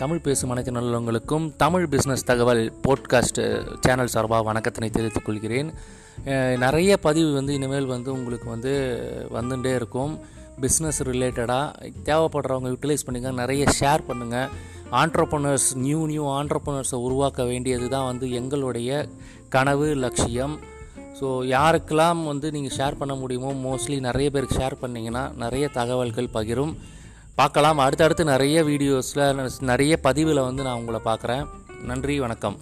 தமிழ் பேசும் அனைத்து நல்லவங்களுக்கும் தமிழ் பிஸ்னஸ் தகவல் போட்காஸ்ட் சேனல் சார்பாக வணக்கத்தினை தெரிவித்துக் கொள்கிறேன். நிறைய பதிவு வந்து இனிமேல் வந்து உங்களுக்கு வந்து வந்துட்டே இருக்கும். பிஸ்னஸ் ரிலேட்டடாக தேவைப்படுறவங்க யூட்டிலைஸ் பண்ணுங்கள் நிறைய ஷேர் பண்ணுங்கள் ஆண்டர்பனர்ஸ் நியூ நியூ ஆண்டர்பனர்ஸை உருவாக்க வேண்டியது தான் வந்து எங்களுடைய கனவு லட்சியம். ஸோ யாருக்கெல்லாம் வந்து நீங்கள் ஷேர் பண்ண முடியுமோ மோஸ்ட்லி நிறைய பேருக்கு ஷேர் பண்ணிங்கன்னா நிறைய தகவல்கள் பகிரும். பார்க்கலாம். அடுத்தடுத்து நிறைய வீடியோஸில் நிறைய பதிவில் வந்து நான் உங்களை பார்க்குறேன். நன்றி வணக்கம்.